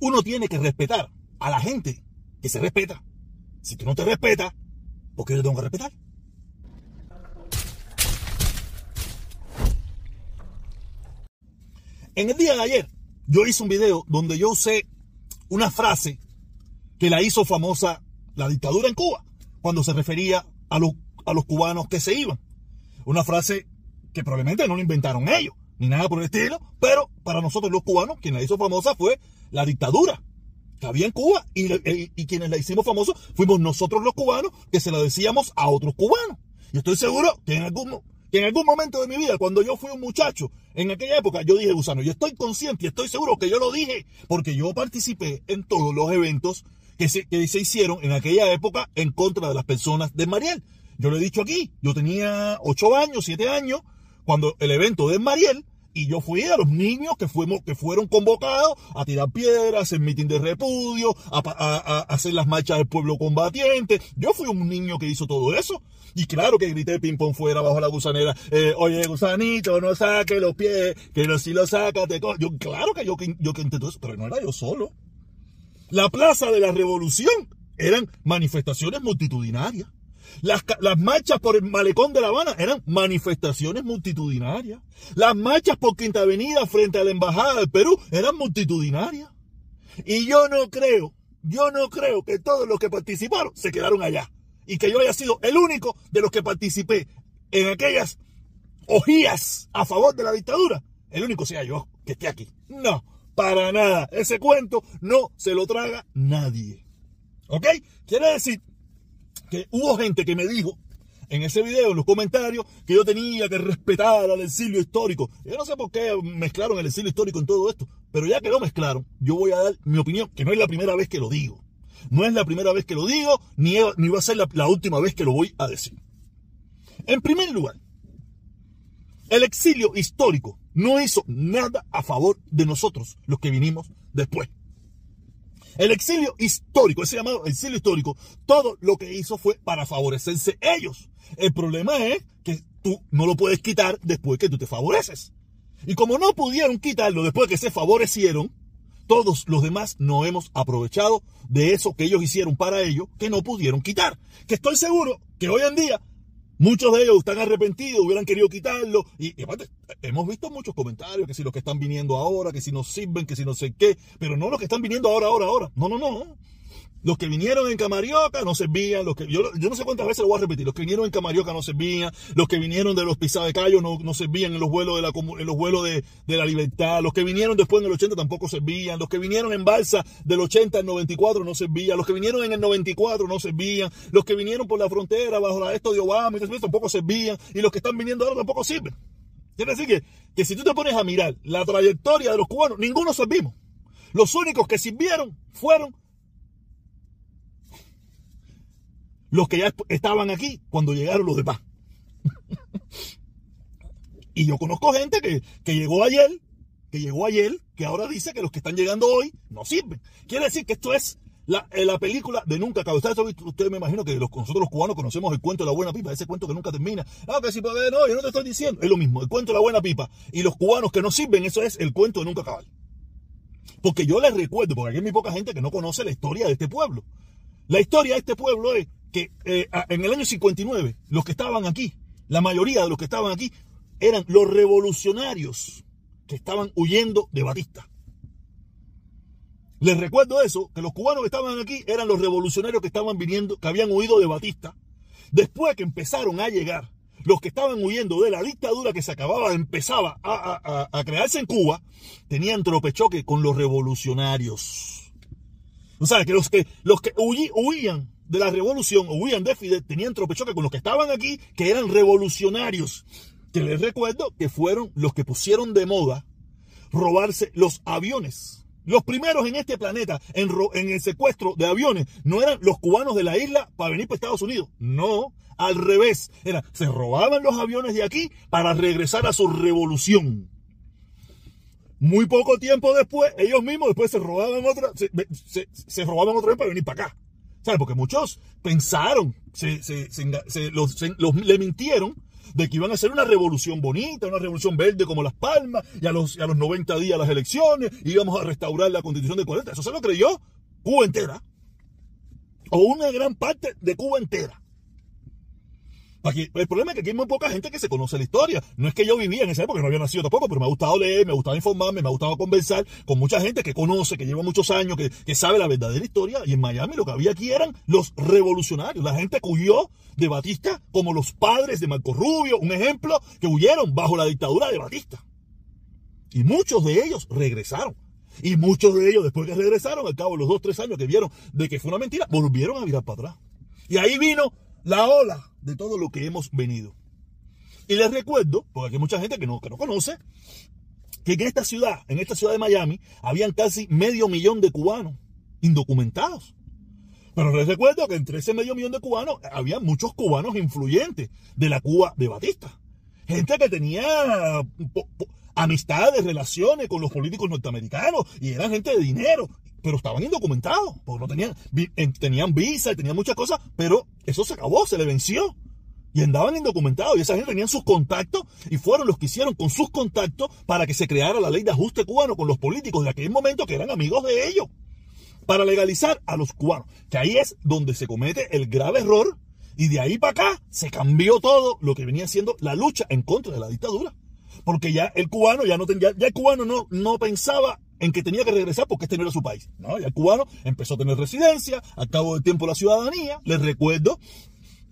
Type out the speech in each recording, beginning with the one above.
uno tiene que respetar a la gente que se respeta. Si tú no te respetas, ¿por qué yo tengo que respetar? En el día de ayer, yo hice un video donde yo usé una frase que la hizo famosa la dictadura en Cuba, cuando se refería a los, a los cubanos que se iban. Una frase que probablemente no la inventaron ellos, ni nada por el estilo, pero para nosotros los cubanos, quien la hizo famosa fue la dictadura que había en Cuba y, quienes la hicimos famosa fuimos nosotros los cubanos que se la decíamos a otros cubanos. Y estoy seguro que en algún, que en algún momento de mi vida, cuando yo fui un muchacho, en aquella época, yo dije gusano. Y estoy consciente y estoy seguro que yo lo dije porque yo participé en todos los eventos que se, que se hicieron en aquella época en contra de las personas de Mariel. Yo lo he dicho aquí, yo tenía 8 años, 7 años, cuando el evento de Mariel, y yo fui a los niños que, fuimos, que fueron convocados a tirar piedras, a hacer mitin de repudio, a, hacer las marchas del pueblo combatiente. Yo fui un niño que hizo todo eso. Y claro que grité ping pong fuera bajo la gusanera. Eh, Oye, gusanito, no saque los pies, que no, si lo sacas te Yo, claro que yo, yo intenté todo eso, pero no era yo solo. La Plaza de la Revolución eran manifestaciones multitudinarias. Las, marchas por el malecón de La Habana eran manifestaciones multitudinarias. Las marchas por Quinta Avenida frente a la Embajada del Perú eran multitudinarias. Y yo no creo, yo no creo que todos los que participaron se quedaron allá. Y que yo haya sido el único de los que participé en aquellas ojías a favor de la dictadura. El único sea yo que esté aquí. No, para nada. Ese cuento no se lo traga nadie. ¿Ok? Quiere decir que hubo gente que me dijo en ese video, en los comentarios, que yo tenía que respetar al exilio histórico. Yo no sé por qué mezclaron el exilio histórico en todo esto, pero ya que lo mezclaron, yo voy a dar mi opinión, que no es la primera vez que lo digo. No es la primera vez que lo digo, ni, ni va a ser la, la última vez que lo voy a decir. En primer lugar, el exilio histórico no hizo nada a favor de nosotros, los que vinimos después. El exilio histórico, ese llamado exilio histórico, todo lo que hizo fue para favorecerse ellos. El problema es que tú no lo puedes quitar después que tú te favoreces. Y como no pudieron quitarlo después que se favorecieron, todos los demás no hemos aprovechado de eso que ellos hicieron para ellos, que no pudieron quitar. Que estoy seguro que hoy en día Muchos de ellos están arrepentidos, hubieran querido quitarlo. Y, aparte, hemos visto muchos comentarios que si los que están viniendo ahora, que si nos sirven, que si no sé qué. Pero no los que están viniendo ahora, ahora, ahora. No, no, no. Los que vinieron en Camarioca no servían, los que, yo, yo no sé cuántas veces lo voy a repetir, los que vinieron en Camarioca no servían, los que vinieron de los Pisabecayo no, no servían en los vuelos de la en los vuelos de, de, la libertad, los que vinieron después del 80 tampoco servían, los que vinieron en Balsa del 80 al 94 no servían, los que vinieron en el 94 no servían, los que vinieron por la frontera bajo la esto de Obama y tampoco servían, y los que están viniendo ahora tampoco sirven. Quiere decir que, que si tú te pones a mirar la trayectoria de los cubanos, ninguno servimos. Los únicos que sirvieron fueron los que ya estaban aquí cuando llegaron los demás. y yo conozco gente que, llegó ayer, que llegó ayer, que ahora dice que los que están llegando hoy no sirven. Quiere decir que esto es la, eh, la película de nunca acaba. Ustedes, usted me imagino que los, nosotros los cubanos conocemos el cuento de la buena pipa, ese cuento que nunca termina. Ah, que si puede, no, yo no te estoy diciendo. Es lo mismo, el cuento de la buena pipa. Y los cubanos que no sirven, eso es el cuento de nunca acabar. Porque yo les recuerdo, porque aquí hay muy poca gente que no conoce la historia de este pueblo. La historia de este pueblo es que eh, en el año 59 los que estaban aquí, la mayoría de los que estaban aquí, eran los revolucionarios que estaban huyendo de Batista. Les recuerdo eso, que los cubanos que estaban aquí eran los revolucionarios que estaban viniendo, que habían huido de Batista. Después que empezaron a llegar los que estaban huyendo de la dictadura que se acababa, empezaba a, a crearse en Cuba, tenían tropechoque con los revolucionarios. O sea, que los que, los que huían de la revolución huían de Fidel tenían tropechoque con los que estaban aquí, que eran revolucionarios. Que les recuerdo que fueron los que pusieron de moda robarse los aviones. Los primeros en este planeta en, en el secuestro de aviones no eran los cubanos de la isla para venir para Estados Unidos. No, al revés. Se robaban los aviones de aquí para regresar a su revolución. Muy poco tiempo después, ellos mismos después se robaban otra, se, se robaban otra vez para venir para acá. ¿Sabes? Porque muchos pensaron, se, se, los, le mintieron de que iban a hacer una revolución bonita, una revolución verde como Las Palmas, y a los, a los 90 días las elecciones, íbamos a restaurar la constitución de 40. Eso se lo creyó Cuba entera. O una gran parte de Cuba entera. El problema es que aquí hay muy poca gente que se conoce la historia. No es que yo vivía en esa época, no había nacido tampoco, pero me ha gustado leer, me ha gustado informarme, me ha gustado conversar con mucha gente que conoce, que lleva muchos años, que, que sabe la verdadera historia. Y en Miami lo que había aquí eran los revolucionarios, la gente que huyó de Batista como los padres de Marco Rubio, un ejemplo, que huyeron bajo la dictadura de Batista. Y muchos de ellos regresaron. Y muchos de ellos, después que regresaron, al cabo de los dos, tres años que vieron de que fue una mentira, volvieron a virar para atrás. Y ahí vino la ola de todo lo que hemos venido. Y les recuerdo, porque hay mucha gente que no, que no conoce, que en esta ciudad, en esta ciudad de Miami, habían casi medio millón de cubanos indocumentados. Pero les recuerdo que entre ese medio millón de cubanos había muchos cubanos influyentes de la Cuba de Batista. Gente que tenía amistades, relaciones con los políticos norteamericanos y eran gente de dinero pero estaban indocumentados, porque no tenían, tenían visa y tenían muchas cosas, pero eso se acabó, se le venció. Y andaban indocumentados y esa gente tenían sus contactos y fueron los que hicieron con sus contactos para que se creara la ley de ajuste cubano con los políticos de aquel momento que eran amigos de ellos, para legalizar a los cubanos. Que ahí es donde se comete el grave error y de ahí para acá se cambió todo lo que venía siendo la lucha en contra de la dictadura. Porque ya el cubano ya no tenía, ya el cubano no, no pensaba en que tenía que regresar porque este no era su país. ¿no? Y el cubano empezó a tener residencia, al cabo del tiempo la ciudadanía. Les recuerdo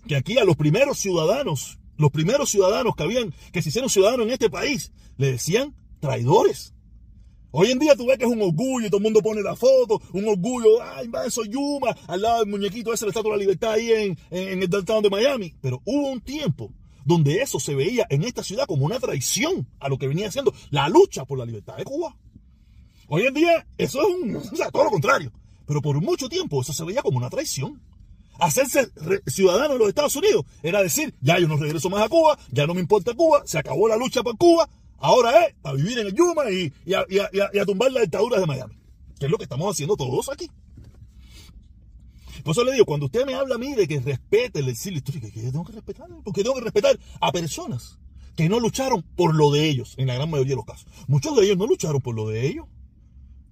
que aquí a los primeros ciudadanos, los primeros ciudadanos que habían, que se hicieron ciudadanos en este país, le decían traidores. Hoy en día tú ves que es un orgullo todo el mundo pone la foto, un orgullo, ay, soy Yuma, al lado del muñequito ese, la Estatua de la Libertad ahí en, el downtown de Miami. Pero hubo un tiempo donde eso se veía en esta ciudad como una traición a lo que venía siendo la lucha por la libertad de Cuba. Hoy en día eso es un, o sea, todo lo contrario. Pero por mucho tiempo eso se veía como una traición. Hacerse ciudadano de los Estados Unidos era decir, ya yo no regreso más a Cuba, ya no me importa Cuba, se acabó la lucha por Cuba, ahora es a vivir en el Yuma y, a, tumbar las dictaduras de Miami. Que es lo que estamos haciendo todos aquí. Por eso le digo, cuando usted me habla a mí de que respete el exilio histórico, ¿qué tengo que respetar? Porque tengo que respetar a personas que no lucharon por lo de ellos, en la gran mayoría de los casos. Muchos de ellos no lucharon por lo de ellos.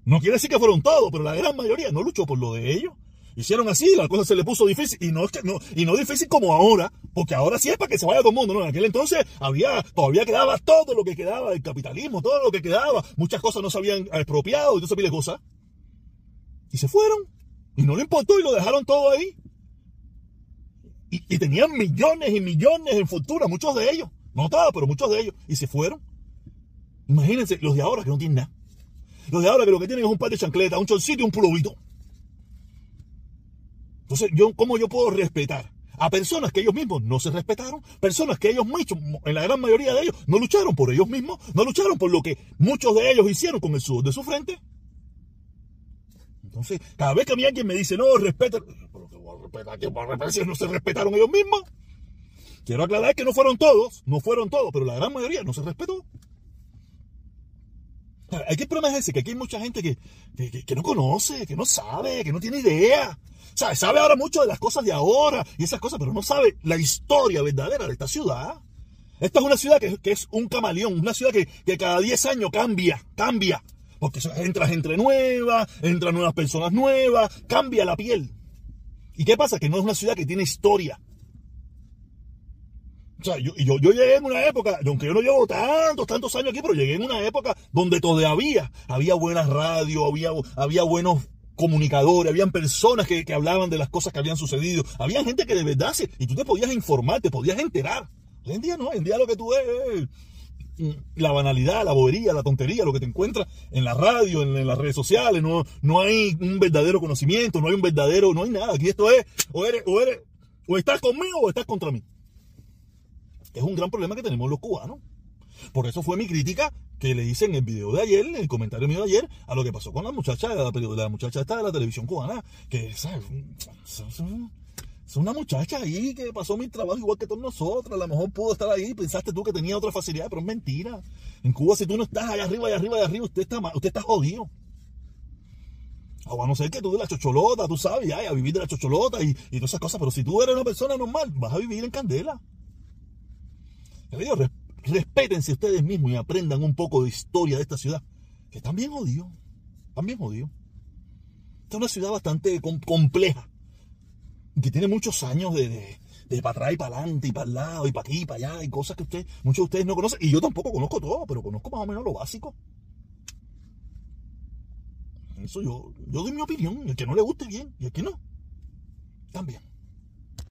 No quiere decir que fueron todos, pero la gran mayoría no luchó por lo de ellos. Hicieron así, la cosa se le puso difícil. Y no, es que, no, y no difícil como ahora, porque ahora sí es para que se vaya todo el mundo. ¿no? En aquel entonces había, todavía quedaba todo lo que quedaba del capitalismo, todo lo que quedaba. Muchas cosas no se habían expropiado y todo ese cosas. Y se fueron. Y no le importó y lo dejaron todo ahí. Y, y tenían millones y millones en fortuna, muchos de ellos. No todos, pero muchos de ellos. Y se fueron. Imagínense los de ahora que no tienen nada. Los de ahora que lo que tienen es un par de chancletas, un chorcito y un pulovito. Entonces, yo, ¿cómo yo puedo respetar a personas que ellos mismos no se respetaron? Personas que ellos mismos, en la gran mayoría de ellos, no lucharon por ellos mismos, no lucharon por lo que muchos de ellos hicieron con el sudor de su frente. Entonces, cada vez que a mí alguien me dice, no, respeta, pero que voy a respetar, que voy a respetar si no se respetaron ellos mismos. Quiero aclarar que no fueron todos, no fueron todos, pero la gran mayoría no se respetó. Hay que problema que aquí hay mucha gente que, que, no conoce, que no sabe, que no tiene idea. O sea, sabe ahora mucho de las cosas de ahora y esas cosas, pero no sabe la historia verdadera de esta ciudad. Esta es una ciudad que, es un camaleón, una ciudad que, que cada 10 años cambia, cambia. Porque entra gente nueva, entran nuevas personas nuevas, cambia la piel. ¿Y qué pasa? Que no es una ciudad que tiene historia. O sea, yo, yo, yo, llegué en una época, aunque yo no llevo tantos, tantos años aquí, pero llegué en una época donde todavía había buenas radios, había, había buenos comunicadores, habían personas que, que, hablaban de las cosas que habían sucedido, había gente que de verdad se, y tú te podías informar, te podías enterar. Hoy en día no, hoy en día lo que tú ves es mm, la banalidad, la bobería, la tontería, lo que te encuentras en la radio, en, en, las redes sociales, no, no hay un verdadero conocimiento, no hay un verdadero, no hay nada. Aquí esto es, o eres, o eres, o estás conmigo o estás contra mí. Es un gran problema que tenemos los cubanos. Por eso fue mi crítica que le hice en el video de ayer, en el comentario mío de ayer, a lo que pasó con la muchacha, la, la muchacha esta de la televisión cubana, que ¿sabes? es una muchacha ahí que pasó mi trabajo igual que todos nosotros. A lo mejor pudo estar ahí, pensaste tú que tenía otra facilidad, pero es mentira. En Cuba, si tú no estás allá arriba, allá arriba, allá arriba, usted está, usted está jodido. O a no ser que tú de la chocholota, tú sabes, ya, a vivir de la chocholota y, y todas esas cosas, pero si tú eres una persona normal, vas a vivir en candela. Respétense ustedes mismos y aprendan un poco de historia de esta ciudad, que también jodió, también jodió. Esta es una ciudad bastante compleja, que tiene muchos años de, de, para atrás y para adelante y para el lado y para aquí y para allá y cosas que usted, muchos de ustedes no conocen. Y yo tampoco conozco todo, pero conozco más o menos lo básico. Eso yo, yo doy mi opinión. El que no le guste bien y el que no, también.